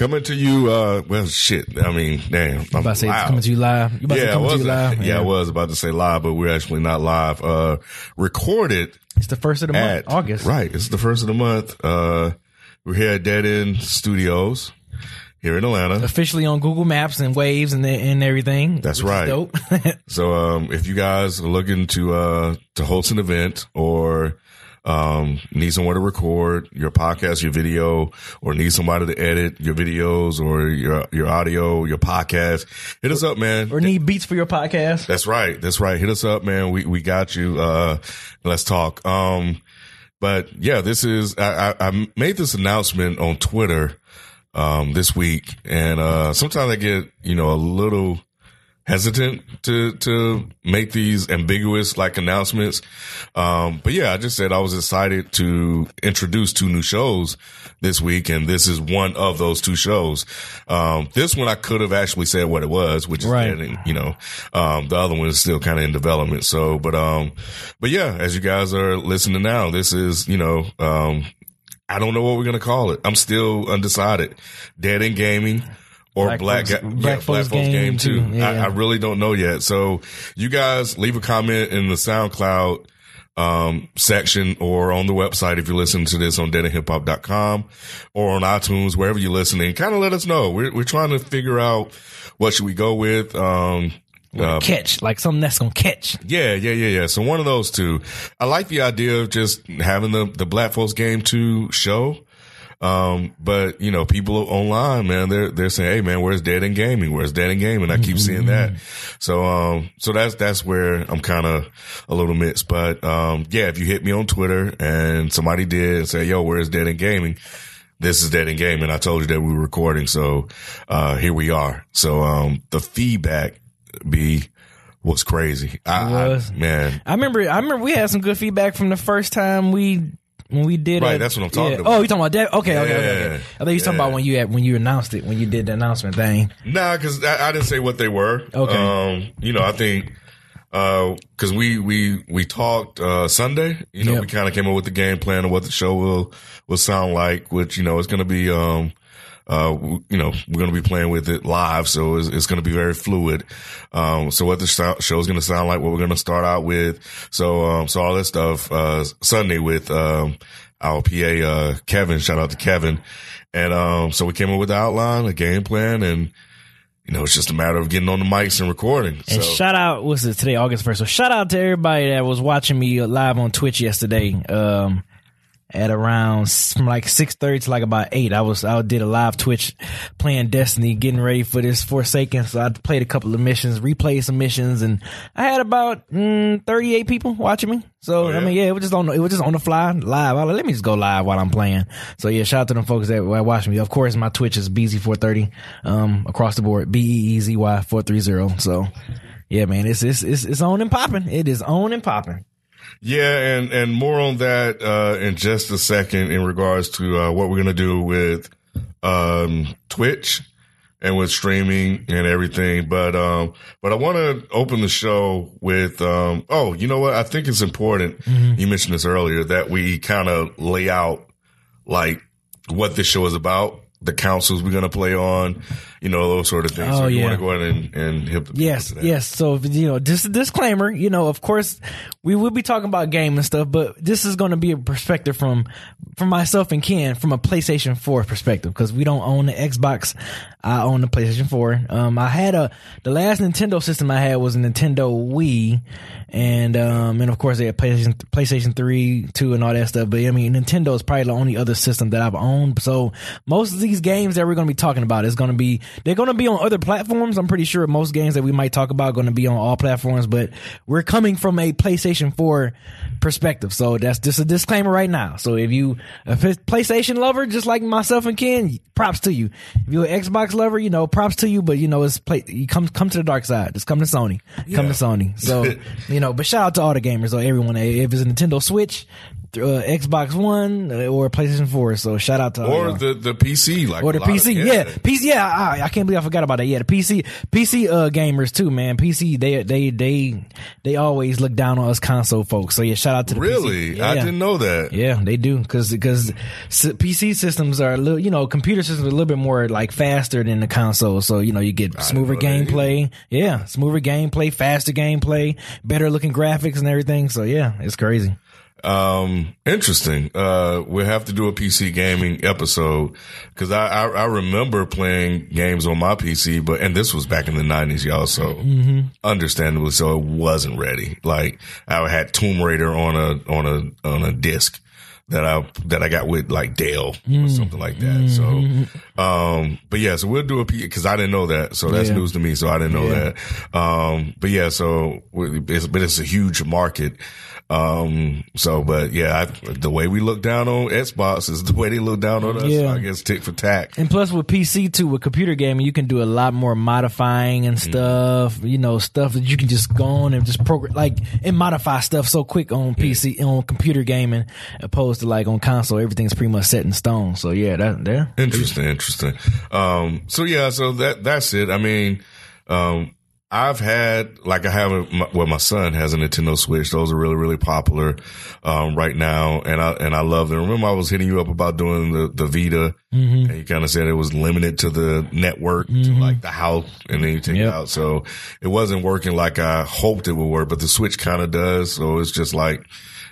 Coming to you, uh, well, shit. I mean, damn. I'm about to say it's loud. coming to you live. You about yeah, I coming to was, you live? yeah, I was about to say live, but we're actually not live. Uh, recorded It's the first of the month, August. Right, it's the first of the month. Uh, we're here at Dead End Studios here in Atlanta. Officially on Google Maps and Waze and and everything. That's right. Dope. So, um, if you guys are looking to uh to host an event or um need somewhere to record your podcast, your video, or need somebody to edit your videos or your your audio, your podcast, hit us up, man. or need beats for your podcast. That's right. That's right. Hit us up, man. We we got you. Uh, let's talk. Um, but yeah, this is I, I, I made this announcement on Twitter um this week, and uh, sometimes I get you know a little hesitant to to make these ambiguous like announcements. Um, but yeah, I just said I was excited to introduce two new shows this week, and this is one of those two shows. Um, this one I could have actually said what it was, which is Right. you know. Um, the other one is still kind of in development. So, but um, but yeah, as you guys are listening now, this is you know um. I don't know what we're gonna call it. I'm still undecided. Dead End gaming or Black black, folks- Ga- Black yeah, black folks game game, too. Yeah. I, I really don't know yet. So you guys leave a comment in the SoundCloud um, section or on the website if you're listening to this on deadendhiphop.com or on iTunes, wherever you're listening. Kind of let us know. We're, we're trying to figure out what should we go with. Um, uh, catch, like something that's gonna catch. yeah, yeah, yeah, yeah. So one of those two. I like the idea of just having the, the Black Folks Game 2 show. Um, but you know, people online, man, they're, they're saying, Hey man, where's Dead End Gaming? Where's Dead End Gaming? I keep seeing that. So, um, so that's, that's where I'm kind of a little mixed. But, um, yeah, if you hit me on Twitter and somebody did and say, yo, where's Dead End Gaming? This is Dead End Gaming. I told you that we were recording. So, uh, here we are. So, um, the feedback be, was crazy. I, was. I man, I remember. I remember we had some good feedback from the first time we when we did. Right, that's what I'm talking Yeah. about. Oh, you talking about that? Okay, okay, okay, okay. I thought you talking about when you had when you announced it when you did the announcement thing. Nah, because I, I didn't say what they were. Okay. Um, you know, I think because we we we talked uh, Sunday. You know, Yep. we kind of came up with the game plan of what the show will will sound like. Which you know is going to be. Um, uh, you know, we're going to be playing with it live, so it's, it's going to be very fluid. Um, so what the show is going to sound like, what we're going to start out with. So, um, so all that stuff, uh, Sunday with, um, our PA, uh, Kevin, shout out to Kevin. And, um, so we came up with the outline, a game plan, and, you know, it's just a matter of getting on the mics and recording. And so, shout out, what's it today, August first? So shout out to everybody that was watching me live on Twitch yesterday. Um, at around from like six thirty to like about eight, I was I did a live Twitch playing Destiny, getting ready for this Forsaken. So I played a couple of missions, replayed some missions, and I had about mm, thirty eight people watching me. So Oh, yeah? I mean, yeah, it was just on the- it was just on the fly live. I was like, let me just go live while I'm playing. So yeah, shout out to them folks that were watching me. Of course, my Twitch is Beezy430 um across the board, B E E Z Y four three zero. So. Yeah, man, it's it's it's it's on and popping. It is on and popping. Yeah, and and more on that uh, in just a second in regards to uh, what we're gonna do with um, Twitch and with streaming and everything. But um, but I want to open the show with um, oh, you know what? I think it's important. You mentioned this earlier that we kind of lay out like what this show is about. The consoles we're gonna play on, you know, those sort of things. Oh, so you yeah. want to go ahead and, and hit the Yes, that. yes. So you know, just a disclaimer. You know, of course, we will be talking about game and stuff, but this is going to be a perspective from from myself and Ken from a PlayStation Four perspective because we don't own the Xbox. I own the PlayStation Four. Um, I had a the last Nintendo system I had was a Nintendo Wii, and um, and of course they had PlayStation PlayStation Three, two, and all that stuff. But I mean, Nintendo is probably the only other system that I've owned. So most of these games that we're going to be talking about is going to be they're going to be on other platforms. I'm pretty sure most games that we might talk about are going to be on all platforms, but we're coming from a PlayStation 4 perspective. So that's just a disclaimer right now. So if you a PlayStation lover, just like myself and Ken, props to you. If you're an Xbox lover, you know, props to you. But you know, it's play. You come come to the dark side. Just come to Sony. Come to Sony. So you know, but shout out to all the gamers or everyone. If it's a Nintendo Switch, uh, Xbox One uh, or PlayStation Four. So shout out to or y'all. the the PC, like Or the of- PC, yeah, PC, yeah. I, I can't believe I forgot about that. Yeah, the PC, PC uh, gamers too, man. PC, they they they they always look down on us console folks. So yeah, shout out to the Really, PC. Yeah. I didn't know that. Yeah, they do because because PC systems are a little, you know, computer systems are a little bit more like faster than the console. So you know, you get smoother know that either. gameplay. Yeah, smoother gameplay, faster gameplay, better looking graphics and everything. So yeah, it's crazy. Um, interesting. Uh, we'll have to do a PC gaming episode because I, I I remember playing games on my PC, but and this was back in the nineties, y'all. So understandably, so it wasn't ready. Like I had Tomb Raider on a on a on a disc that I that I got with like Dell or something like that. So, um, but yeah, so we'll do a P because I didn't know that. So that's Yeah. news to me. So I didn't know that. Um, but yeah, so it's, but it's a huge market. Um, so, but yeah, I, the way we look down on Xbox is the way they look down on us. Yeah. I guess tick for tack. And plus with PC too, with computer gaming, you can do a lot more modifying and stuff, you know, stuff that you can just go on and just program, like, and modify stuff so quick on PC, on computer gaming, opposed to like on console, everything's pretty much set in stone. So yeah, that, there. Interesting, interesting. Um, so yeah, so that that's it. I mean, um, I've had like I have a, my, well, my son has a Nintendo Switch. Those are really really popular um, right now, and I and I love them. Remember, I was hitting you up about doing the the Vita, and you kind of said it was limited to the network, to like the house, and then you take it out. So it wasn't working like I hoped it would work, but the Switch kind of does. So it's just like.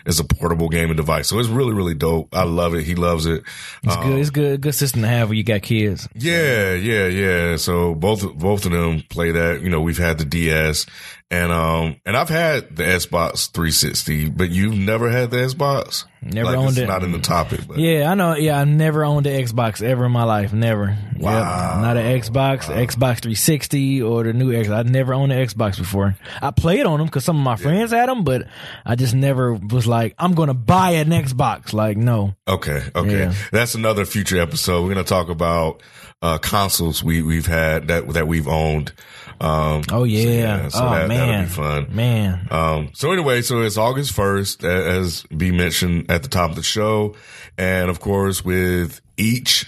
It's a portable gaming device, so it's really, really dope. I love it. He loves it. It's good. Um, it's good. Good system to have when you got kids. Yeah, yeah, yeah. So both both of them play that. You know, we've had the DS and um and I've had the Xbox 360, but you've never had the Xbox. Never like, owned it. Not in the topic, but Yeah, I know. Yeah, I never owned an Xbox ever in my life. Never. Wow. Yep. Not an Xbox, Xbox 360 or the new Xbox. I never owned an Xbox before. I played on them because some of my friends had them, but I just never was like, I'm going to buy an Xbox. Like, no. Okay, okay. Yeah. That's another future episode. We're gonna talk about uh consoles we we've had that that we've owned. Um Oh, yeah. so oh, that, man. that'll be fun. Man. Um, so anyway, so it's August 1st, as be mentioned at the top of the show. And of course, with each,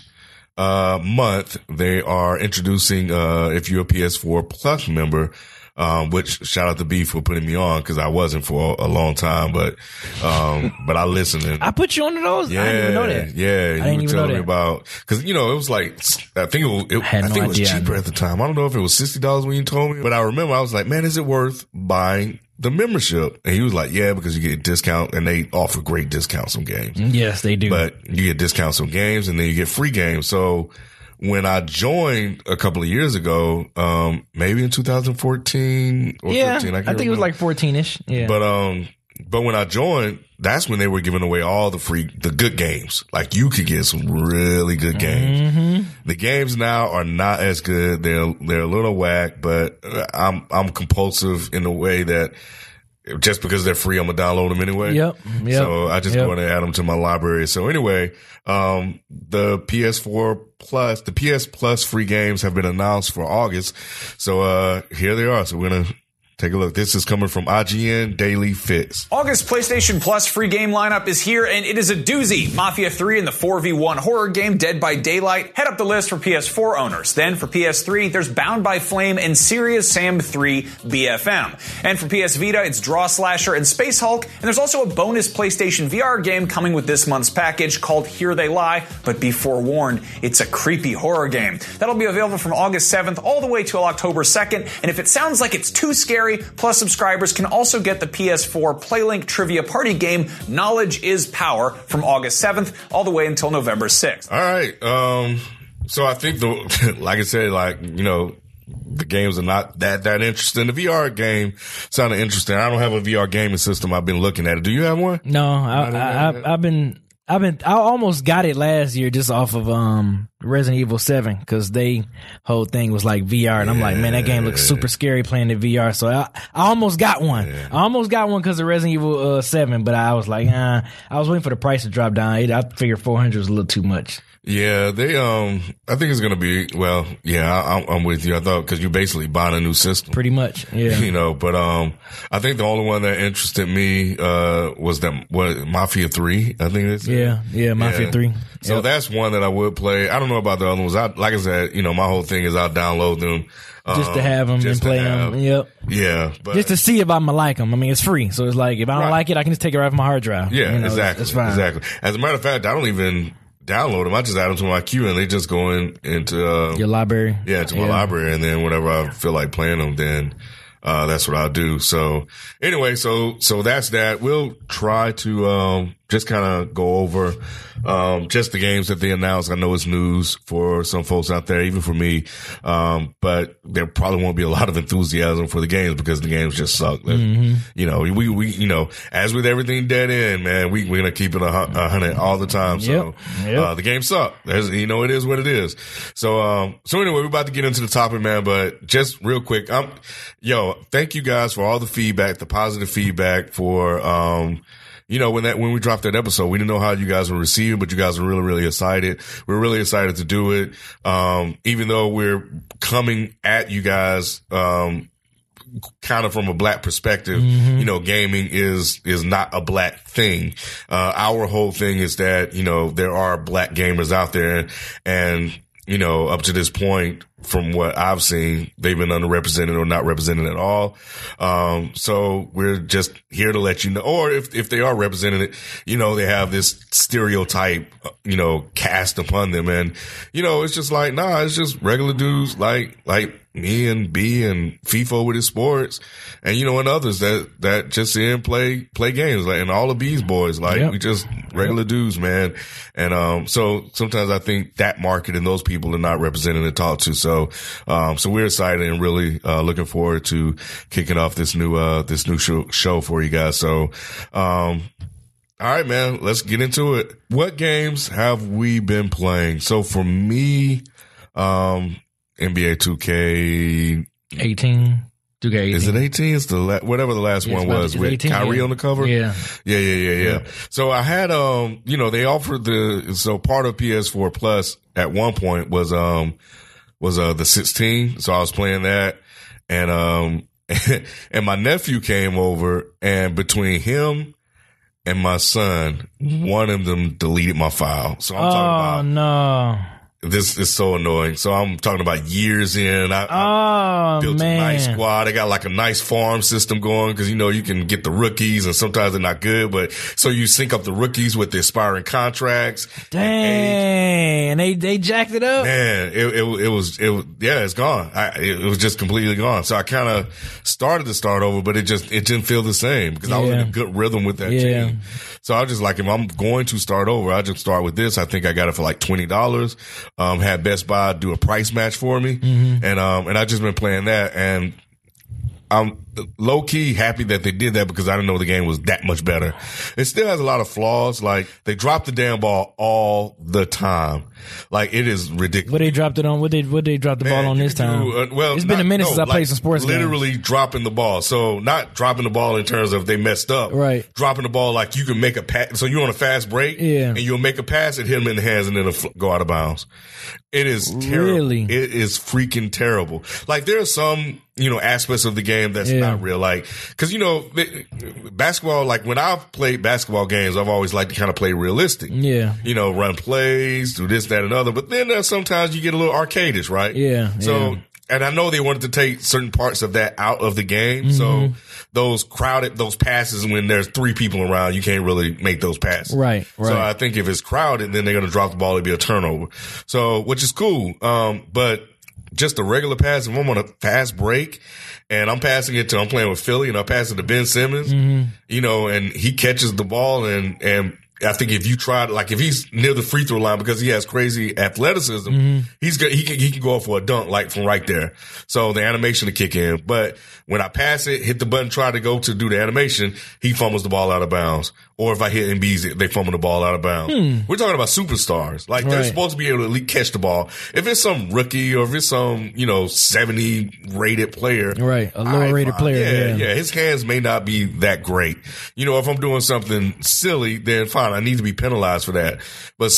uh, month, they are introducing, uh, if you're a PS4 Plus member, um, which shout out to B for putting me on because I wasn't for a, a long time, but, um, but I listened and I put you on those? yeah, I didn't even know that. Yeah, I you didn't were even know telling me that. about because you know it was like I think it, was- it had I no think it was cheaper at the time. I don't know if it was sixty dollars when you told me, but I remember I was like, man, is it worth buying the membership? And he was like, yeah, because you get a discount and they offer great discounts on games, Yes, they do. but you get discounts on games and then you get free games. So when I joined a couple of years ago, um, maybe in 2014 or yeah, 15, I, I, think it was like 14 ish. Yeah. But um, but when I joined, that's when they were giving away all the free, the good games. Like you could get some really good games. The games now are not as good. They're they're a little whack, but uh, I'm I'm compulsive in a way that. Just because they're free, I'm gonna download them anyway. Yep, yep, So I just yep. go and add them to my library. So anyway, um, the PS4 Plus, the PS Plus free games have been announced for August. So uh, here they are. So we're gonna take a look. This is coming from IGN Daily Fix. August PlayStation Plus free game lineup is here, and it is a doozy. Mafia 3 and the 4v1 horror game Dead by Daylight head up the list for PS4 owners. Then for PS3, there's Bound by Flame and Serious Sam 3 BFE. And for PS Vita, it's Draw Slasher and Space Hulk, and there's also a bonus PlayStation VR game coming with this month's package called Here They Lie, but be forewarned, it's a creepy horror game. That'll be available from August 7th all the way till October 2nd, and if it sounds like it's too scary, Plus subscribers can also get the PS4 PlayLink Trivia Party game Knowledge is Power from August 7th all the way until November 6th. All right. Um, so I think the, like I said, like, you know, the games are not that, that interesting. The VR game sounded interesting. I don't have a VR gaming system. I've been looking at it. Do you have one? No, I, I, I, I've been, I've been, I almost got it last year just off of, um, Resident Evil Seven because they whole thing was like VR, and I'm like, man, that game looks super scary playing in VR. So I, I almost got one. I almost got one because of Resident Evil uh, Seven, but I was like, uh, I was waiting for the price to drop down. I figured 400 was a little too much. Yeah, they. Um, I think it's gonna be. Well, yeah, I, I'm with you. I thought because you're basically buying a new system, Pretty much, yeah. you know. But um, I think the only one that interested me uh was that what Mafia Three. I think it's Yeah, yeah, Mafia 3. So Yep. that's one that I would play. I don't know about the other ones. I like I said, you know, my whole thing is I'll download them Just to um, have them and just play have- them. Yep. Yeah, but Just to see if I'm gonna like them. I mean, it's free, so it's like if I don't Right. like it, I can just take it right from my hard drive. Yeah, You know, it's- exactly. It's fine. Exactly. As a matter of fact, I don't even download them. I just add them to my queue and they just go in into uh, Your library. yeah to my library, and then whenever I feel like playing them, then uh, that's what I'll do. So anyway, so so that's that. We'll try to um, just kind of go over um, just the games that they announced. I know it's news for some folks out there, even for me. Um, but there probably won't be a lot of enthusiasm for the games because the games just suck. You know, we, we, you know, as with everything dead end, man, we, we're going to keep it a, a hundred all the time. So, Yep. Yep. uh, the game suck. There's, you know, it is what it is. So, um, so anyway, we're about to get into the topic, man, but just real quick, um, yo, thank you guys for all the feedback, the positive feedback for, um, you know, when that, when we dropped that episode, we didn't know how you guys were receiving, but you guys were really, really excited. We're really excited to do it. Um, even though we're coming at you guys, um, kind of from a black perspective, you know, gaming is, is not a black thing. Uh, our whole thing is that, you know, there are black gamers out there and, you know, up to this point, from what I've seen, they've been underrepresented or not represented at all. Um, so we're just here to let you know, or if, if they are represented, you know, they have this stereotype, you know, cast upon them. And, you know, it's just like, nah, it's just regular dudes like, like me and B and FIFO with his sports and, you know, and others that, that just and play, play games like, and all the B's boys, like Yep. we just regular dudes, man. And, um, so sometimes I think that market and those people are not represented and talked to. So, um, so we're excited and really, uh, looking forward to kicking off this new, uh, this new show, show for you guys. So, um, all right, man, let's get into it. What games have we been playing? So for me, um, NBA 2K, 18. 2K18. is it 18? It's the la- whatever the last Yeah, one was with 18, Kyrie yeah. on the cover. Yeah. Yeah, yeah, yeah, yeah. So I had, um, you know, they offered the, so part of PS4 Plus at one point was, um, was, uh, the 16. So I was playing that and, um, and my nephew came over and between him and my son, one of them deleted my file. So I'm Oh, talking about no. This is so annoying. So I'm talking about years in. I, I Oh, built a nice squad. They got like a nice farm system going because you know you can get the rookies and sometimes they're not good, but so you sync up the rookies with the expiring contracts. Dang. And they, they jacked it up? Man, it, it, it was, it was, yeah, it's gone. I, it, was just completely gone. So I kind of started to start over, but it just, it didn't feel the same because I was in a good rhythm with that Yeah. team. So I was just like, if I'm going to start over, I just start with this. I think I got it for like $20. Um, had Best Buy do a price match for me. Mm-hmm. And, um, and I just been playing that and I'm low key happy that they did that because I didn't know the game was that much better. It still has a lot of flaws. Like they drop the damn ball all the time. Like it is ridiculous. What they dropped it on? What they what they dropped the Man, ball on this time? do, uh, well, it's been a minute no, since I like, played some sports games. Literally dropping the ball. So not dropping the ball in terms of they messed up. Right. Dropping the ball like you can make a pass. So you're on a fast break. Yeah. And you'll make a pass and hit him in the hands and then it'll go out of bounds. It is terrible. Really? It is freaking terrible. Like there are some, you know, aspects of the game that's Yeah. Not real. Like, cause you know, basketball, like when I've played basketball games, I've always liked to kind of play realistic Yeah. you know, run plays, do this, that, and other. But then there's sometimes you get a little arcadish, right? Yeah, So, yeah. and I know they wanted to take certain parts of that out of the game. Mm-hmm. So those crowded, those passes when there's three people around, you can't really make those passes. Right, So right. I think if it's crowded, then they're going to drop the ball. It'll be a turnover. So, which is cool. Um, but just a regular pass, if I'm on a fast break and I'm passing it to, I'm playing with Philly and I pass it to Ben Simmons, Mm-hmm. you know, and he catches the ball and, and, I think if you try to, like, if he's near the free throw line because he has crazy athleticism, mm-hmm. he's good. He can, he can go for a dunk like from right there. So the animation to kick in. But when I pass it, hit the button, try to go to do the animation, he fumbles the ball out of bounds. Or if I hit MBs, they fumble the ball out of bounds. Hmm. We're talking about superstars. Like they're Right. supposed to be able to at least catch the ball. If it's some rookie or if it's some, you know, 70 rated player. Right. A lower rated player, Yeah, yeah. yeah. His hands may not be that great. You know, if I'm doing something silly, then fine. I need to be penalized for that. But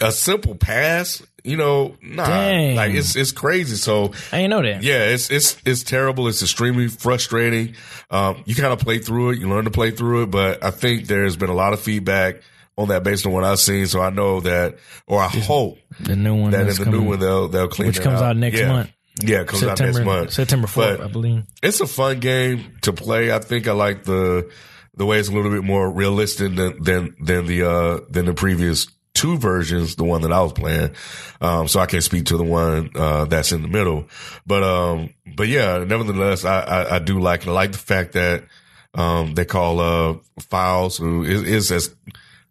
a simple pass, you know, nah. Dang. Like it's, it's crazy. So I ain't know that. yeah, it's it's it's terrible. It's extremely frustrating. Um, you kind of play through it. You learn to play through it, but I think there's been a lot of feedback on that based on what I've seen. So I know that, or I hope The new one that in the coming, new one they'll they'll clean which comes out. out next Yeah. month. Yeah, comes out September next month. September fourth, But I believe. it's a fun game to play. I think I like the the way it's a little bit more realistic than than than the uh than the previous two versions, the one that I was playing. Um so I can't speak to the one uh that's in the middle. But um but yeah, nevertheless I I, I do like it. I like the fact that um they call uh files who is, is as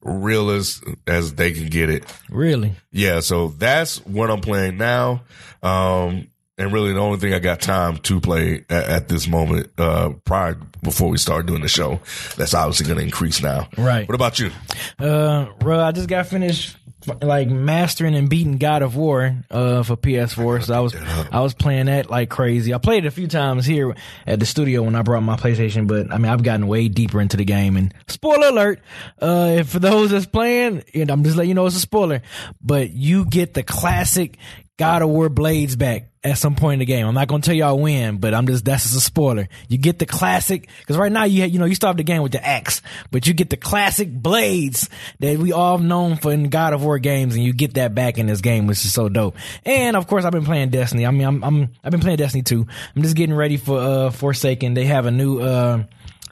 real as as they can get it. Really? Yeah, so that's what I'm playing now. Um, and really the only thing I got time to play at, at this moment, uh, prior before we start doing the show. That's obviously going to increase now. Right. What about you? Uh, bro, I just got finished like mastering and beating God of War uh for PS4. So I was I was playing that like crazy. I played it a few times here at the studio when I brought my PlayStation, but I mean I've gotten way deeper into the game. And spoiler alert, uh, for those that's playing, and I'm just letting you know it's a spoiler, but you get the classic God of War blades back at some point in the game. I'm not gonna tell y'all when, but I'm just that's just a spoiler. You get the classic because right now you you know you start the game with the axe, but you get the classic blades that we all known for in God of War games, and you get that back in this game, which is so dope. And of course, I've been playing Destiny. I mean, I'm, I'm I've been playing Destiny too. I'm just getting ready for uh Forsaken. They have a new uh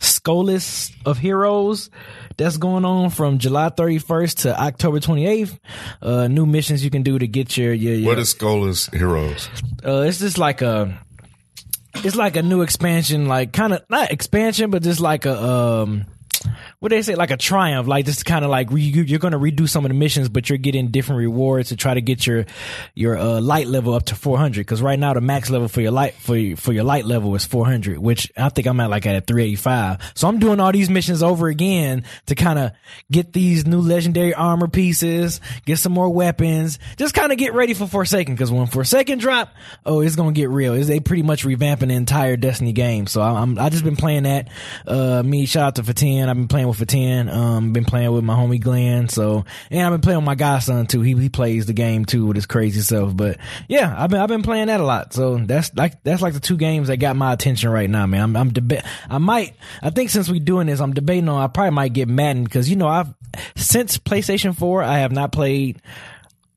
Solstice of Heroes that's going on from July 31st to October 28th. Uh, new missions you can do to get your, your, your What is Solstice Heroes? uh, it's just like a, it's like a new expansion, like kind of not expansion, but just like a, um, what they say, like a triumph, like just kind of like re, you- you're going to redo some of the missions, but you're getting different rewards to try to get your your uh, light level up to 400. Because right now the max level for your light for your, for your light level is 400, which I think I'm at like at 385. So I'm doing all these missions over again to kind of get these new legendary armor pieces, get some more weapons, just kind of get ready for Forsaken. Because when Forsaken drop, oh, it's gonna get real. Is they pretty much revamping the entire Destiny game. So I- I'm I just been playing that. Uh, me shout out to Fatan. I've been playing with Fatan. Um, been playing with my homie Glenn. So and I've been playing with my godson too. He he plays the game too with his crazy self. But yeah, I've been I've been playing that a lot. So that's like that's like the two games that got my attention right now, man. I'm I'm deba- I might I think since we're doing this, I'm debating on I probably might get Madden because you know I've since PlayStation Four I have not played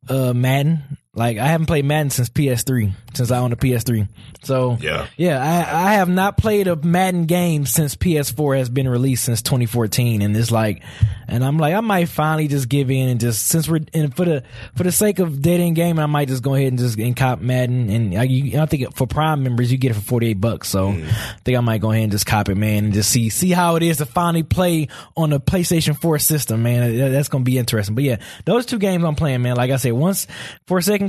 uh Madden. Like I haven't played Madden since PS3, since I own a PS3. So Yeah. yeah, I, I have not played a Madden game since PS4 has been released since 2014, and it's like, and I'm like, I might finally just give in and just since we're and for the for the sake of dead end game, I might just go ahead and just and cop Madden, and I, you, I think for Prime members you get it for 48 bucks, so mm. I think I might go ahead and just cop it, man, and just see see how it is to finally play on the PlayStation 4 system, man. That's gonna be interesting. But yeah, those two games I'm playing, man. Like I said, once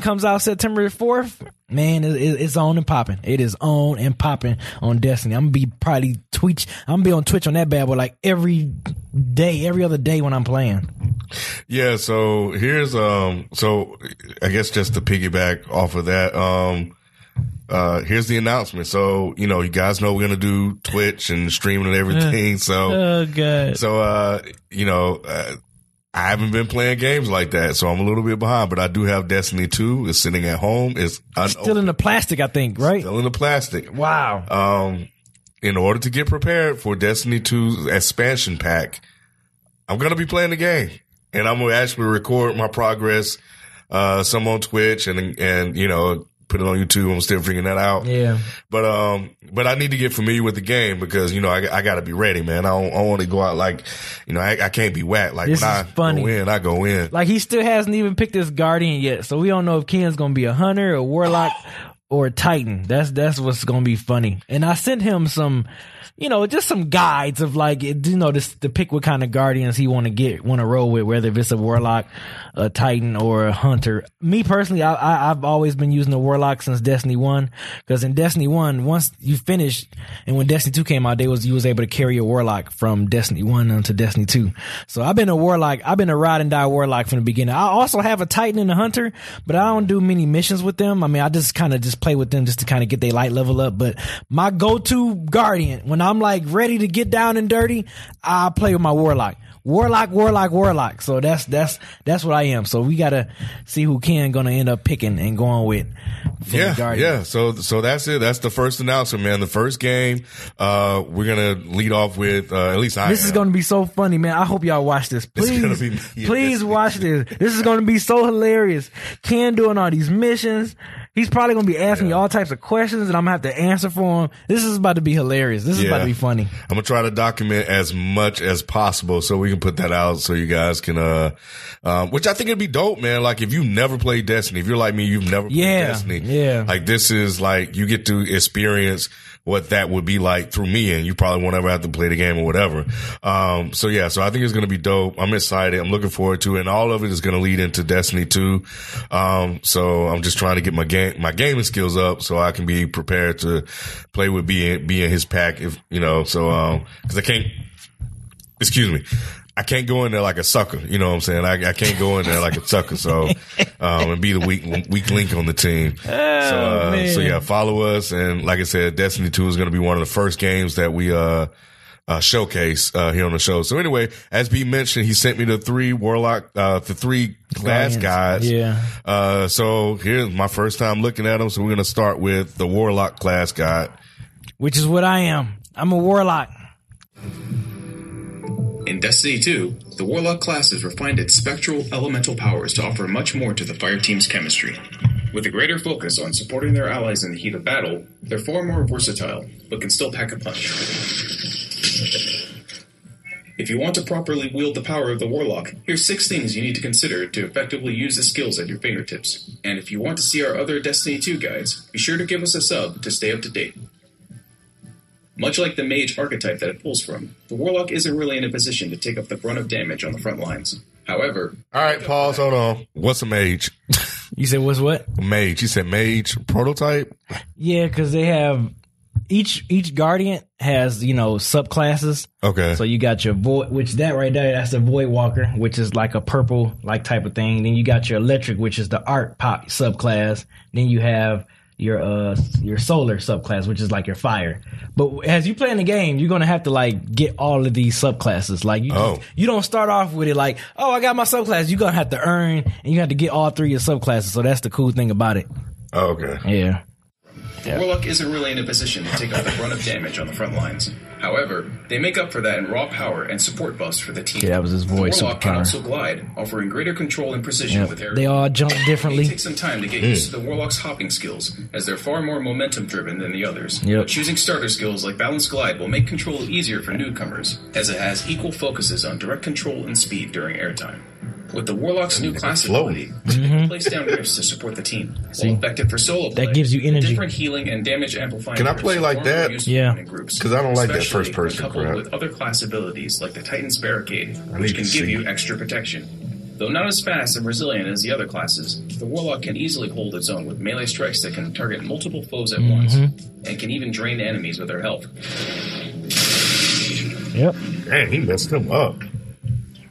Comes out September 4th, man, it, it- it's on and popping. It is on and popping on Destiny. I'm gonna be probably Twitch. I'm gonna be on Twitch on that bad boy like every day, every other day when I'm playing. Yeah, so here's um so I guess just to piggyback off of that, um uh here's the announcement. So, you know, you guys know we're gonna do Twitch and streaming and everything. So Oh god. so uh you know, uh, I haven't been playing games like that, so I'm a little bit behind, but I do have Destiny 2. It's sitting at home. It's Still in the plastic, I think, right? still in the plastic. Wow. Um, in order to get prepared for Destiny 2's expansion pack, I'm gonna be playing the game, and I'm gonna actually record my progress, uh, some on Twitch and and you know put it on YouTube. I'm still figuring that out. yeah. But um, but I need to get familiar with the game because you know I, I got to be ready, man. I don't, I want to go out like, you know, I, I can't be whacked. Like This when is I funny. go in, I go in. Like he still hasn't even picked his guardian yet, so we don't know if Ken's gonna be a hunter, a warlock, or a Titan. That's that's what's gonna be funny. And I sent him some, you know, just some guides of like, you know, this to pick what kind of guardians he want to get, want to roll with, whether if it's a warlock, a Titan, or a hunter. Me personally, I, I I've always been using the warlock since Destiny One, because in Destiny One, once you finish, and when Destiny Two came out, they was you was able to carry a warlock from Destiny One onto Destiny Two. So I've been a warlock. I've been a ride and die warlock from the beginning. I also have a Titan and a hunter, but I don't do many missions with them. I mean, I just kind of just play with them just to kind of get their light level up. But my go-to guardian when I'm like ready to get down and dirty, I play with my warlock. Warlock, warlock, warlock. So that's that's that's what I am. So we gotta see who Ken gonna end up picking and going with. Yeah, Guardian. yeah. So, so that's it. That's the first announcement, man. The first game, uh, we're gonna lead off with, uh, at least I. This is going to be so funny, man. I hope y'all watch this. Please, gonna be- yeah, please watch this. This is going to be so hilarious. Ken doing all these missions. He's probably going to be asking me all types of questions, and I'm going to have to answer for him. This is about to be hilarious. This is about to be funny. I'm gonna try to document as much as possible so we can put that out so you guys can, uh, um, which I think it'd be dope, man. Like if you never played Destiny, if you're like me, you've never Yeah, played Destiny. yeah. Like this is like, you get to experience what that would be like through me and you probably won't ever have to play the game or whatever. Um, so yeah, so I think it's going to be dope. I'm excited. I'm looking forward to it. And all of it is going to lead into Destiny 2. Um, so I'm just trying to get my game, my gaming skills up so I can be prepared to play with being, being his pack if, you know, so, um, cause I can't, excuse me. I can't go in there like a sucker. You know what I'm saying? I, I can't go in there like a sucker. So, um, and be the weak, weak link on the team. so, uh, so yeah, follow us. And like I said, Destiny 2 is going to be one of the first games that we, uh, uh, showcase, uh, here on the show. So anyway, as B mentioned, he sent me the three warlock, uh, the three class guides. Yeah. Uh, so here's my first time looking at them. So we're going to start with the warlock class guide. Which is what I am. I'm a warlock. In Destiny 2, the Warlock class has refined its spectral elemental powers to offer much more to the fire team's chemistry. With a greater focus on supporting their allies in the heat of battle, they're far more versatile, but can still pack a punch. If you want to properly wield the power of the Warlock, here's six things you need to consider to effectively use the skills at your fingertips. And if you want to see our other Destiny 2 guides, be sure to give us a sub to stay up to date. Much like the mage archetype that it pulls from, the warlock isn't really in a position to take up the brunt of damage on the front lines. However, All right, pause. Hold on. What's a mage? You said what's what? mage. You said mage prototype. Yeah, because they have each each guardian has you know subclasses. Okay. So you got your void, which that right there, that's the void walker, which is like a purple like type of thing. Then you got your electric, which is the art pop subclass. Then you have your uh your solar subclass, which is like your fire. But as you play in the game, you're gonna have to like get all of these subclasses. Like you, Oh. you don't start off with it like, oh, I got my subclass. You're gonna have to earn, and you have to get all three of your subclasses. So that's the cool thing about it. Oh, okay. Yeah. The warlock isn't really in a position to take up the brunt of damage on the front lines. However, they make up for that in raw power and support buffs for the team. Yeah, that was his voice, The warlock can also glide, offering greater control and precision Yep. with air. They all jump differently. It takes some time to get used to the hmm. Warlock's hopping skills, as they're far more momentum driven than the others. Yep. But choosing starter skills like Balanced Glide will make control easier for newcomers, as it has equal focuses on direct control and speed during airtime. With the Warlock's new class flow. ability, you can place down rifts to support the team. Mm-hmm. See? While effective for solo play, That gives you energy. Different healing and damage amplifying. Can I play like that? Yeah. in groups, 'Cause I don't like that first person when coupled crap. with other class abilities like the Titan's Barricade, need which to can see. give you extra protection. Though not as fast and resilient as the other classes, the Warlock can easily hold its own with melee strikes that can target multiple foes at once, Mm-hmm. and can even drain enemies with their health. Yep. Man, he messed him up.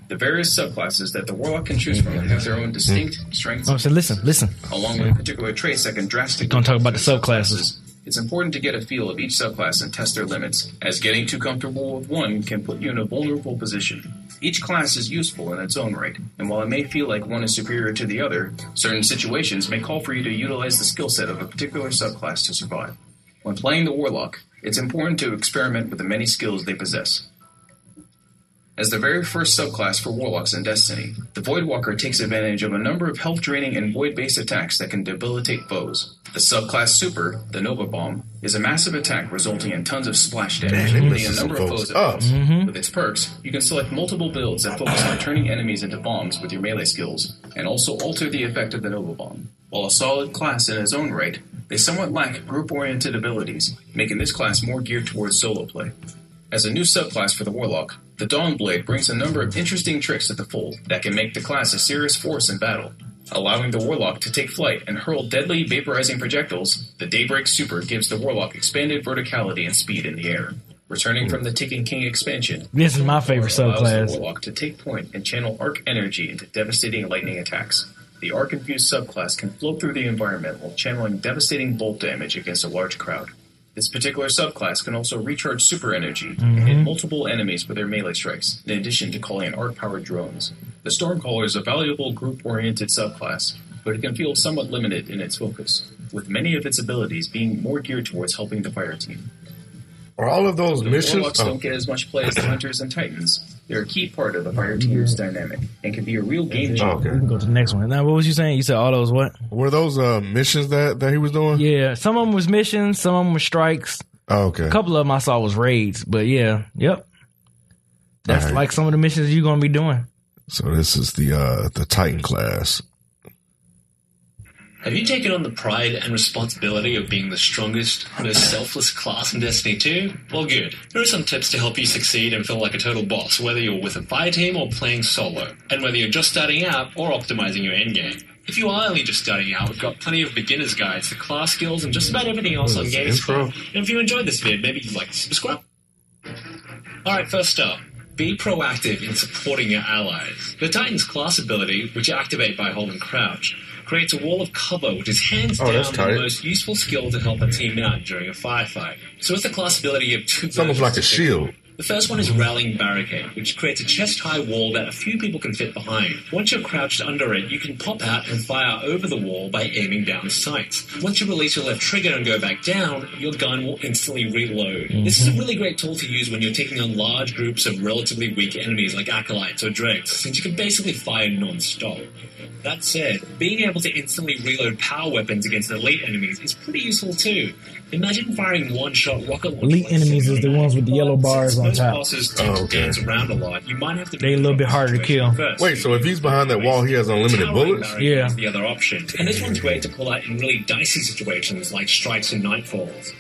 The various subclasses that the Warlock can choose from have their own distinct mm-hmm. strengths, Oh, so listen, listen. along with particular traits that can drastically. Don't talk about the alter subclasses. It's important to get a feel of each subclass and test their limits, as getting too comfortable with one can put you in a vulnerable position. Each class is useful in its own right, and while it may feel like one is superior to the other, certain situations may call for you to utilize the skill set of a particular subclass to survive. When playing the Warlock, it's important to experiment with the many skills they possess. As the very first subclass for Warlocks in Destiny, the Voidwalker takes advantage of a number of health draining and void based attacks that can debilitate foes. The subclass Super, the Nova Bomb, is a massive attack resulting in tons of splash damage, Man, hitting a number of foes at once. Mm-hmm. With its perks, you can select multiple builds that focus on turning enemies into bombs with your melee skills, and also alter the effect of the Nova Bomb. While a solid class in its own right, they somewhat lack group oriented abilities, making this class more geared towards solo play. As a new subclass for the Warlock, the Dawnblade brings a number of interesting tricks to the fold that can make the class a serious force in battle. Allowing the Warlock to take flight and hurl deadly vaporizing projectiles, the Daybreak Super gives the Warlock expanded verticality and speed in the air. Returning from the Taken King expansion, This is my favorite allows the subclass. Warlock to take point and channel arc energy into devastating lightning attacks. The arc infused subclass can float through the environment while channeling devastating bolt damage against a large crowd. This particular subclass can also recharge super energy and hit mm-hmm. multiple enemies with their melee strikes, in addition to calling in arc powered drones. The Stormcaller is a valuable group oriented subclass, but it can feel somewhat limited in its focus, with many of its abilities being more geared towards helping the fire team. Are all of those The missions? Warlocks Oh, don't get as much play as the Hunters and Titans. They're a key part of the fire team's dynamic and can be a real game changer. oh, okay. We can go to the next one. Now, what was you saying? You said all those what? Were those uh, missions that, that he was doing? Yeah, some of them was missions, some of them was strikes. Oh, okay. A couple of them I saw was raids, but yeah, yep. That's Alright. like some of the missions you're gonna be doing. So this is the uh, the Titan class. Have you taken on the pride and responsibility of being the strongest, most selfless class in Destiny 2? Well, good. Here are some tips to help you succeed and feel like a total boss, whether you're with a fire team or playing solo, and whether you're just starting out or optimizing your endgame. If you are only just starting out, we've got plenty of beginner's guides to class skills and just about everything else on GameSpot. And if you enjoyed this vid, maybe you'd like to subscribe. Alright, first up. Be proactive in supporting your allies. The Titan's class ability, which you activate by holding crouch, creates a wall of cover, which is hands Oh, down the most useful skill to help a team out during a firefight. So with the class ability, you have two It's almost like a shield. The first one is Rallying Barricade, which creates a chest high wall that a few people can fit behind. Once you're crouched under it, you can pop out and fire over the wall by aiming down sights. Once you release your left trigger and go back down, your gun will instantly reload. This is a mm-hmm. really great tool to use when you're taking on large groups of relatively weak enemies like Acolytes or Dregs, since you can basically fire non stop. That said, being able to instantly reload power weapons against elite enemies is pretty useful too. Imagine firing one-shot rocket launcher Elite like enemies is the ones with the yellow bars on top. bosses tend Oh, to okay. dance around a lot. You might have to. They a little bit harder to kill. First. Wait, so if he's behind that wall, he has unlimited bullets? Yeah. is the other option, and this one's great to pull out in really dicey situations like strikes and nightfalls.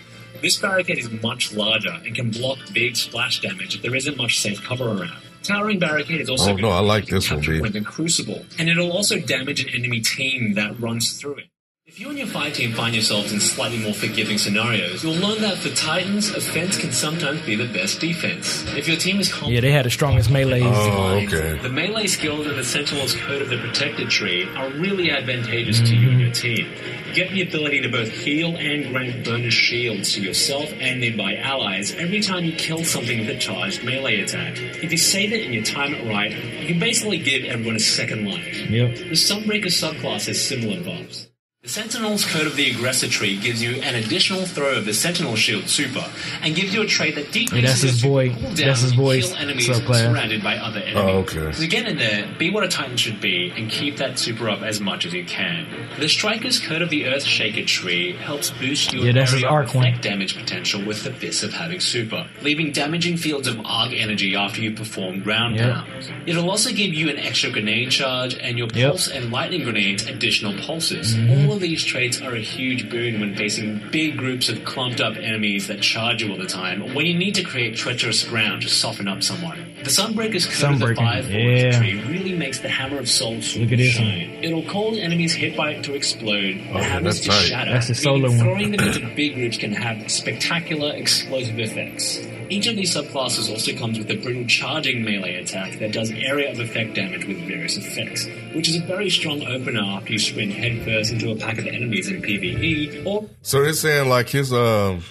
This barricade is much larger and can block big splash damage if there isn't much safe cover around. Towering barricade is also Oh, no, I like good this one, capture B. point crucible, and it'll also damage an enemy team that runs through it. If you and your fire team find yourselves in slightly more forgiving scenarios, you'll learn that for Titans, offense can sometimes be the best defense. If your team is Yeah, they had the strongest melee. Oh, okay. the melee skills of the Sentinel's Code of the Protected tree are really advantageous to you and your mm. team. Get the ability to both heal and grant bonus shields to yourself and nearby allies every time you kill something with a charged melee attack. If you save it and you time it right, you can basically give everyone a second life. Yep. The Sunbreaker subclass has similar buffs. The Sentinel's Code of the Aggressor tree gives you an additional throw of the Sentinel Shield Super, and gives you a trait that decreases that's his your boy- cooldown that's his when you kill enemies subclass. surrounded by other enemies. Oh, okay. So get in there, be what a Titan should be, and keep that super up as much as you can. The Striker's Code of the Earth Shaker tree helps boost your Yeah, that's area arc one. effect damage potential with the Fist of Havoc super, leaving damaging fields of arc energy after you perform ground Yep. pounds. It'll also give you an extra grenade charge and your Yep. Mm-hmm. pulse and lightning grenades additional pulses. All of these traits are a huge boon when facing big groups of clumped up enemies that charge you all the time, or when you need to create treacherous ground to soften up someone. The Sunbreaker's Code of the Sunbreaker, Fire Forge yeah. tree really makes the Hammer of Sol Look at this one. shine. It'll cause enemies hit by it to explode, Oh, or hammers that's to tight. shatter. That's the solo one. Throwing them into big groups can have spectacular explosive effects. Each of these subclasses also comes with a brutal charging melee attack that does area of effect damage with various effects, which is a very strong opener after you sprint headfirst into a pack of enemies in PvE, or So they're saying like his um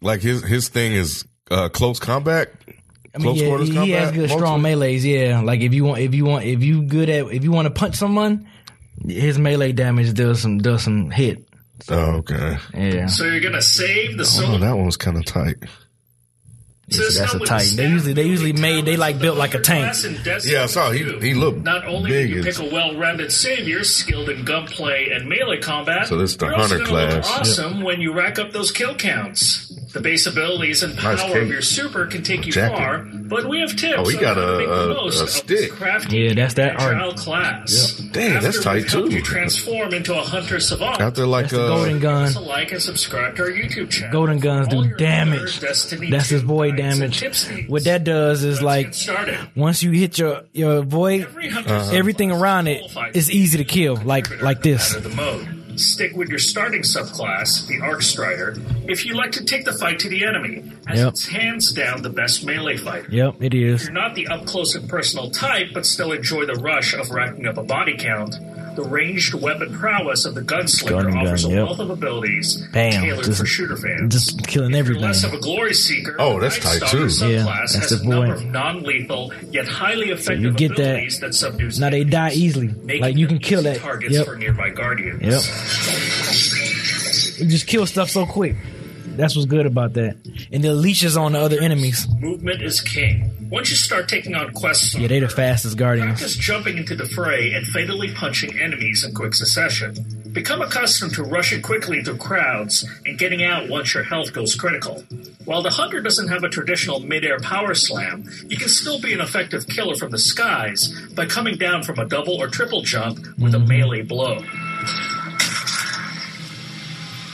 like his his thing is uh close combat. I mean, Close yeah, quarters he, combat. he has good strong mostly? melees. Yeah, like if you want, if you want, if you good at, if you want to punch someone, his melee damage does some does some hit. Oh, okay. Yeah, So you're gonna save the Oh, solo. that one was kind of tight. So that's a Titan. They usually they usually made they like built like a tank. Yeah, I saw he he looked Not only big. do you pick a well-rounded savior skilled in gunplay and melee combat, So this is the hunter class. Awesome when you rack up those kill counts. The base abilities and power cape. of your super can take you Jacket. far, but we have tips Oh, he on got how to a- make the a- most a of stick. this crafty Yeah, that's that art. agile class. Yep. Dang, that's After tight, we've too. You transform into a hunter savant. Out there like That's the golden uh, gun. So like and subscribe to our YouTube channel. Golden guns All do damage. Destiny That's his 2 void damage. What that does is Let's like once you hit your your void, Every Uh-huh. everything around it is easy to kill. Like like this. Out of the mode. Stick with your starting subclass, the Arc Strider, if you like to take the fight to the enemy, as Yep. it's hands down the best melee fighter. Yep, it is. If you're not the up close and personal type, but still enjoy the rush of racking up a body count, the ranged weapon prowess of the gunslinger Gun and offers gun, a yep. wealth of abilities Bam, tailored just- for shooter fans. Just killing If you're less of a glory seeker, Oh, that's Night tight, too. Yeah, that's has the a point. of non-lethal yet highly effective you get that- abilities that subdues Now they die easily. Like you can kill that. targets Yep. for nearby guardians. Yep. You just kill stuff so quick. That's what's good about that. And the leashes on the other enemies. Movement is king. Once you start taking on quests, Yeah, they're the fastest guardians. practice jumping into the fray and fatally punching enemies in quick succession. Become accustomed to rushing quickly through crowds and getting out once your health goes critical. While the hunter doesn't have a traditional mid-air power slam, you can still be an effective killer from the skies by coming down from a double or triple jump with a mm-hmm. melee blow.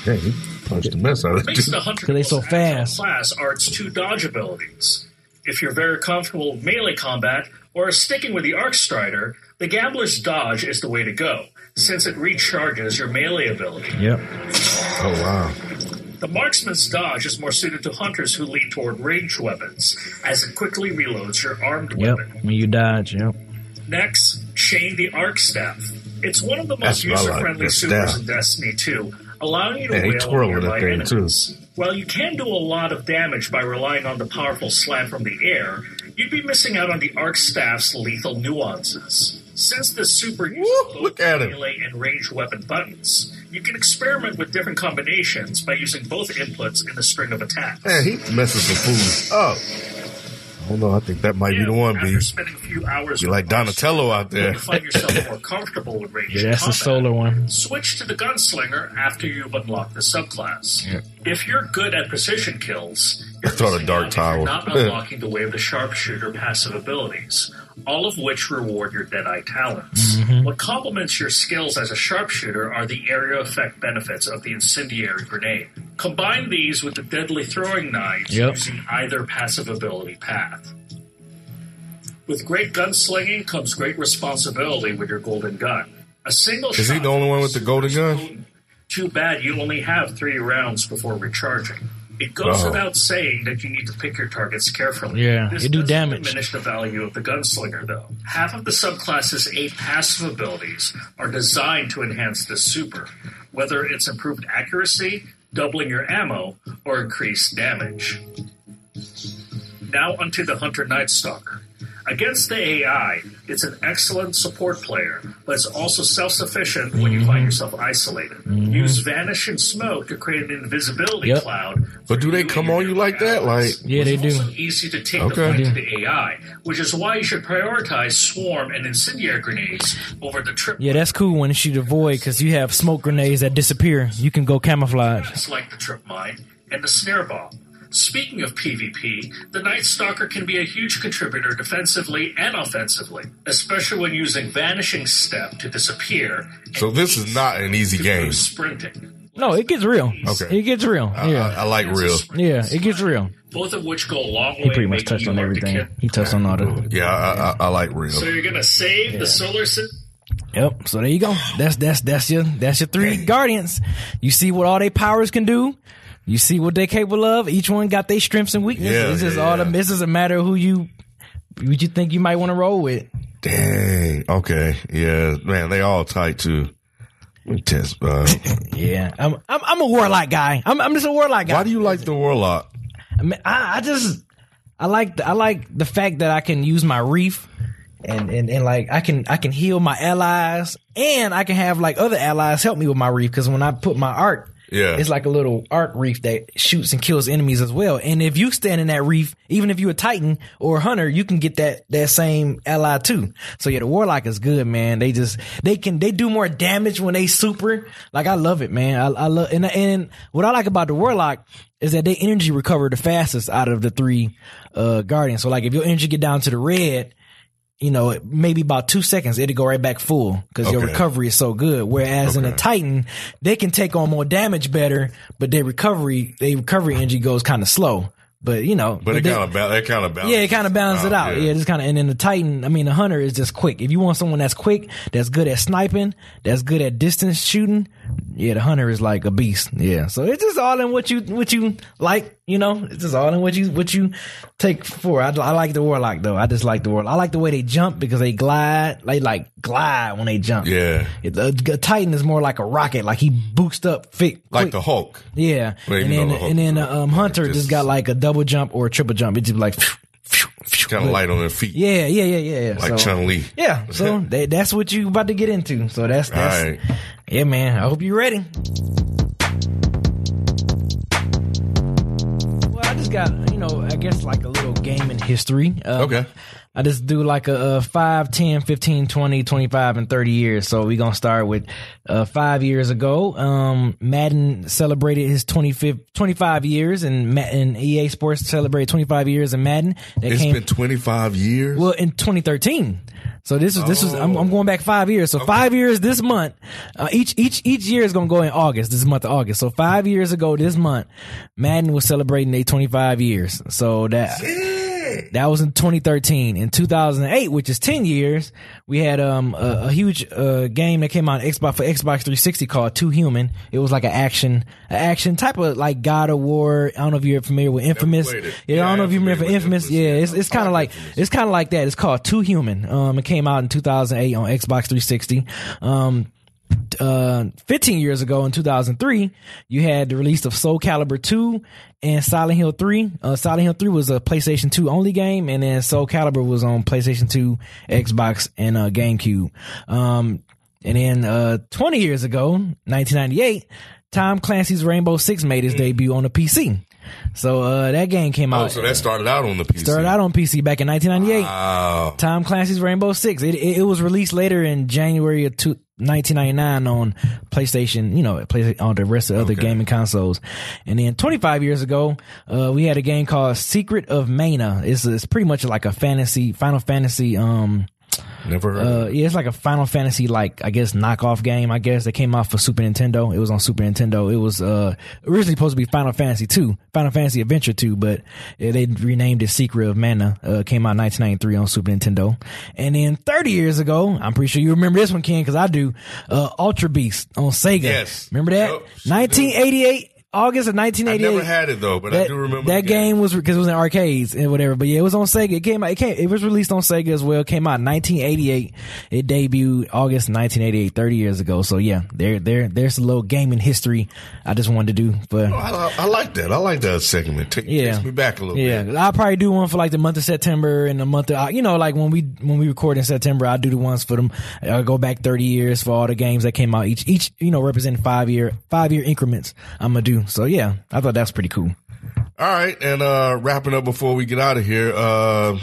Dang, he punched the mess out of makes it. the hunter 'Cause they so fast. class are its two dodge abilities. If you're very comfortable with melee combat or are sticking with the arc strider, the gambler's dodge is the way to go, since it recharges your melee ability. Yep. Oh wow. The marksman's dodge is more suited to hunters who lean toward ranged weapons, as it quickly reloads your armed Yep. weapon. When you dodge. Yep. Next, chain the arc staff. It's one of the most what user-friendly the supers staff. in Destiny 2, allowing you to Yeah, twirl with that thing, too. While you can do a lot of damage by relying on the powerful slam from the air, you'd be missing out on the arc staff's lethal nuances. Since the super uses both look at him. melee and range weapon buttons, you can experiment with different combinations by using both inputs in the string of attacks. Man, he messes some fools up. I don't know. I think that might be the one, After B. spending a few hours You with like Donatello out there. you find yourself more comfortable with ranged Yeah, that's the solar one. Switch to the gunslinger after you've unlocked the subclass. If you're good at precision kills, you're throwing a missing dark out you're towel. not unlocking the way of the sharpshooter passive abilities, all of which reward your Deadeye talents. Mm-hmm. What complements your skills as a sharpshooter are the area effect benefits of the incendiary grenade. Combine these with the deadly throwing knives Yep. using either passive ability path. With great gunslinging comes great responsibility with your golden gun. A single Is he the only one with the golden gun? Potent. Too bad you only have three rounds before recharging. It goes Oh. without saying that you need to pick your targets carefully. Yeah, this it do doesn't damage. Diminish the value of the gunslinger, though. Half of the subclass's eight passive abilities are designed to enhance the super, whether it's improved accuracy, doubling your ammo, or increased damage. Now onto the Hunter Night Stalker. Against the AI, it's an excellent support player, but it's also self sufficient when you Mm-hmm. find yourself isolated. Use Vanish and Smoke to create an invisibility Yep. cloud. But do they come on you like that? Like, Yeah, they It's do. also easy to take Okay. the fight Yeah. to the AI, which is why you should prioritize Swarm and Incendiary grenades over the trip. Yeah, that's cool when you shoot a void because you have smoke grenades that disappear. You can go camouflage. It's like the trip mine and the snare bomb. Speaking of PvP, the Night Stalker can be a huge contributor defensively and offensively, especially when using Vanishing Step to disappear. so this is not an easy game. sprinting. No, it gets real. Okay. It gets real. I, Yeah. I, I like real. Yeah, it gets real. Both of which go a long way. He pretty much touched on hard to everything. kill. He touched on all the. Yeah, I, I, I like real. So you're gonna save the solar system. Yep. So there you go. That's that's that's your that's your three guardians. You see what all their powers can do. You see what they're capable of. Each one got their strengths and weaknesses. Yeah, it's just yeah, all yeah. the. Is a matter of who you, what you think you might want to roll with. Dang. Okay. Yeah, man, they all tight too. Test. Uh, Yeah, I'm I'm, I'm a warlock guy. I'm I'm just a warlock guy. why do you like the warlock? I, mean, I, I just I like the, I like the fact that I can use my reef and, and and like I can I can heal my allies and I can have like other allies help me with my reef because when I put my arc Yeah. it's like a little arc reef that shoots and kills enemies as well. And if you stand in that reef even if you're a titan or a hunter you can get that that same ally too. So yeah the warlock is good man. They just they can they do more damage when they super. Like I love it man. I, I love and and what I like about the warlock is that they energy recover the fastest out of the three uh guardians. So like if your energy get down to the red you know, maybe about two seconds, it'll go right back full because your recovery is so good. Whereas in a Titan, they can take on more damage better, but their recovery, their recovery energy goes kind of slow. But you know, But it kind of ba- it kind of balances. yeah, it kind of balances it out. Yeah, just kind of, and then the Titan, I mean, the Hunter is just quick. If you want someone that's quick, that's good at sniping, that's good at distance shooting, yeah, the Hunter is like a beast. Yeah, so it's just all in what you what you like. You know, it's just all in what you what you take for. I, I like the Warlock though. I just like the Warlock. I like the way they jump because they glide. They like glide when they jump. Yeah. It- the, the Titan is more like a rocket. Like he boosts up, fit, like the Hulk. Yeah, Well, and then the Hulk and then is uh, um, Hunter just- just got like a double jump or a triple jump. It just like Kind of light on their feet. yeah, yeah, yeah, yeah, yeah. Like so, Chun Li. Yeah, so that, that's what you about to get into. So that's that's All right. yeah, man. I hope you're ready. Just got you know, I guess like a little game in history. Uh, Okay. I just do like a, a 5, 10, 15, 20, 25, and 30 years. So we're going to start with uh, five years ago. Um, Madden celebrated his 25, 25 years, and, and EA Sports celebrated 25 years in Madden. That It's came, been 25 years. well, in 2013. So this is this is I'm, I'm going back five years. So five years this month. Uh, each each each year is going to go in August. This month of August. So five years ago this month, Madden was celebrating their 25 years. So that that was in 2013. In 2008, which is 10 years, we had um a, a huge uh game that came out Xbox for Xbox 360 called Too Human. It was like an action an action type of like God of War. I don't know if you're familiar with Infamous. Yeah, Yeah, I don't know if you remember familiar with Infamous. Infamous. Yeah, Yeah, it's it's kind of like Infamous. it's kind of like that. It's called Too Human. Um, it came out in 2008 on Xbox 360. Um, uh, 15 years ago in 2003, you had the release of Soul Calibur 2 and Silent Hill 3. Uh, Silent Hill 3 was a PlayStation 2 only game, and then Soul Calibur was on PlayStation 2, Xbox, and uh, GameCube. Um, and then uh, 20 years ago, 1998, Tom Clancy's Rainbow Six made his debut on the PC. So uh, that game came oh, out. so that started out on the PC. started out on PC back in 1998. Wow. Tom Clancy's Rainbow Six. It, it, it was released later in January of two, 1999 on PlayStation, you know, play, on the rest of the other Okay. gaming consoles. And then 25 years ago, uh, we had a game called Secret of Mana. It's, it's pretty much like a fantasy, Final Fantasy, um, Never heard. uh, yeah, it's like a Final Fantasy, like I guess knockoff game. I guess that came out for Super Nintendo. It was on Super Nintendo. It was uh originally supposed to be Final Fantasy two, Final Fantasy Adventure two, but uh, they renamed it Secret of Mana. Uh, came out in 1993 on Super Nintendo. And then 30 years ago, I'm pretty sure you remember this one, Ken, because I do. Uh, Altered Beast on Sega. Yes. remember that? Yup. 1988. August of I 1988. never had it though, but I That, do remember that the game was because it was in arcades and whatever. But yeah, it was on Sega. It came out. It came. It was released on Sega as well. It came out in 1988. It debuted August 1988, 30 years ago. So yeah, there, there, there's a little gaming history I just wanted to do. But Oh, I, I like that. I like that segment. Take, yeah, takes me back a little yeah, bit. I'll probably do one for like the month of September and the month of uh, you know like when we when we record in September, I'll do the ones for them. I'll go back 30 years for all the games that came out each each you know representing five year five year increments. I'm gonna do. So yeah, I thought that's pretty cool. All right, and uh wrapping up before we get out of here. Uh,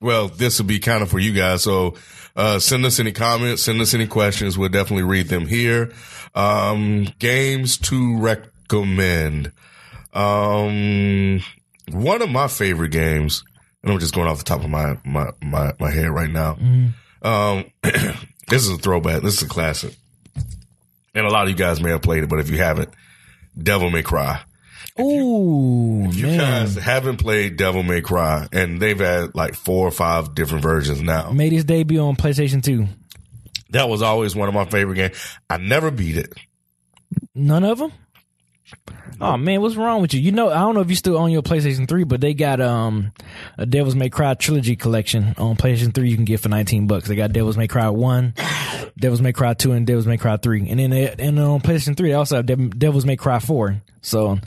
well, this will be kind of for you guys. So, uh, send us any comments, send us any questions. We'll definitely read them here. Um, games to recommend. Um, one of my favorite games, and I'm just going off the top of my, my, my, my head right now. Um, this is a throwback. This is a classic. And a lot of you guys may have played it, but if you haven't, Devil May Cry. Ooh, You man. guys haven't played Devil May Cry, and they've had like four or five different versions now. made his debut on PlayStation 2. That was always one of my favorite games. I never beat it. None of them? Oh man, what's wrong with you? You know, I don't know if you still own your PlayStation 3, but they got um a Devil's May Cry trilogy collection on PlayStation 3 you can get for 19 bucks. They got Devil's May Cry 1, Devil's May Cry 2 and Devil's May Cry 3. And then they, and on PlayStation 3 they also have Dev- Devil's May Cry 4. So,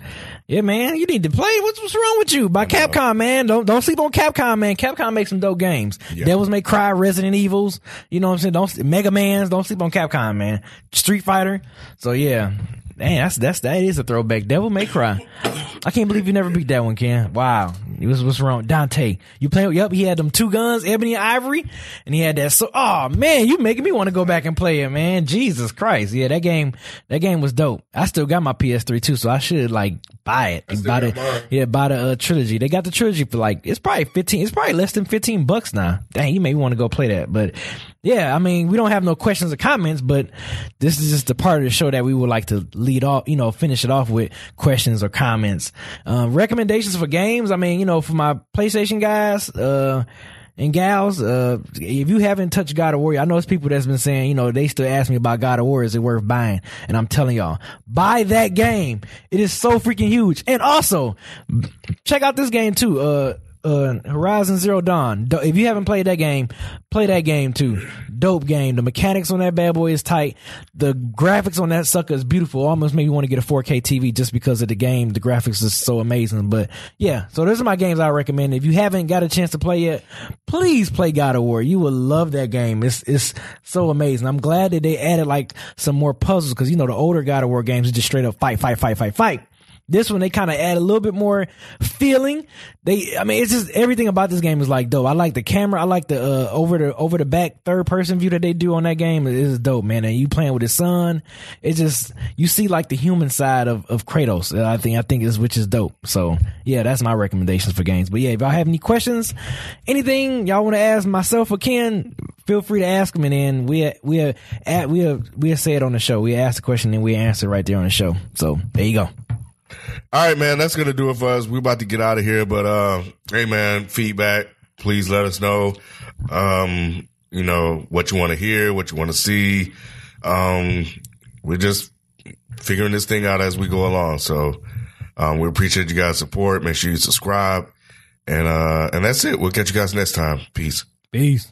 yeah, man, you need to play. What's what's wrong with you? By Capcom, man. Don't don't sleep on Capcom, man. Capcom makes some dope games. Yeah. Devils May Cry, Resident Evils. You know what I'm saying? Don't Mega Man's. Don't sleep on Capcom, man. Street Fighter. So yeah, Dang, that's that's that is a throwback. Devil May Cry. I can't believe you never beat that one, Ken. Wow. What's what's wrong? Dante. You play yep, he had them two guns, ebony and ivory, and he had that so oh man, you making me want to go back and play it, man. Jesus Christ. Yeah, that game that game was dope. I still got my PS3 too, so I should like buy it. still buy the yeah, buy the uh, trilogy. They got the trilogy for like it's probably fifteen. It's probably less than fifteen bucks now. Dang, you may want to go play that. But yeah, I mean, we don't have no questions or comments, but this is just the part of the show that we would like to lead off. You know, finish it off with questions or comments, uh, recommendations for games. I mean, you know, for my PlayStation guys. uh and gals, uh, if you haven't touched God of War, I know it's people that's been saying, you know, they still ask me about God of War. Is it worth buying? And I'm telling y'all, buy that game. It is so freaking huge. And also, check out this game too. Uh, uh, Horizon Zero Dawn. If you haven't played that game, play that game too. Dope game. The mechanics on that bad boy is tight. The graphics on that sucker is beautiful. Almost made me want to get a 4K TV just because of the game. The graphics is so amazing. But yeah, so those are my games I recommend. If you haven't got a chance to play yet, please play God of War. You will love that game. It's it's so amazing. I'm glad that they added like some more puzzles because you know the older God of War games is just straight up fight, fight, fight, fight, fight. This one they kind of add a little bit more feeling. They, I mean, it's just everything about this game is like dope. I like the camera. I like the uh, over the over the back third person view that they do on that game. It is dope, man. And you playing with his son, it's just you see like the human side of of Kratos. uh, I think I think is which is dope. So yeah, that's my recommendations for games. But yeah, if y'all have any questions, anything y'all want to ask myself or Ken, feel free to ask them, and then we we we we we say it on the show. We ask the question and we answer right there on the show. So there you go. All right, man, that's gonna do it for us. We're about to get out of here, but uh, hey, man, feedback. Please let us know. Um, you know what you want to hear, what you want to see. Um, we're just figuring this thing out as we go along. So, um, we appreciate you guys' support. Make sure you subscribe, and uh, and that's it. We'll catch you guys next time. Peace. Peace.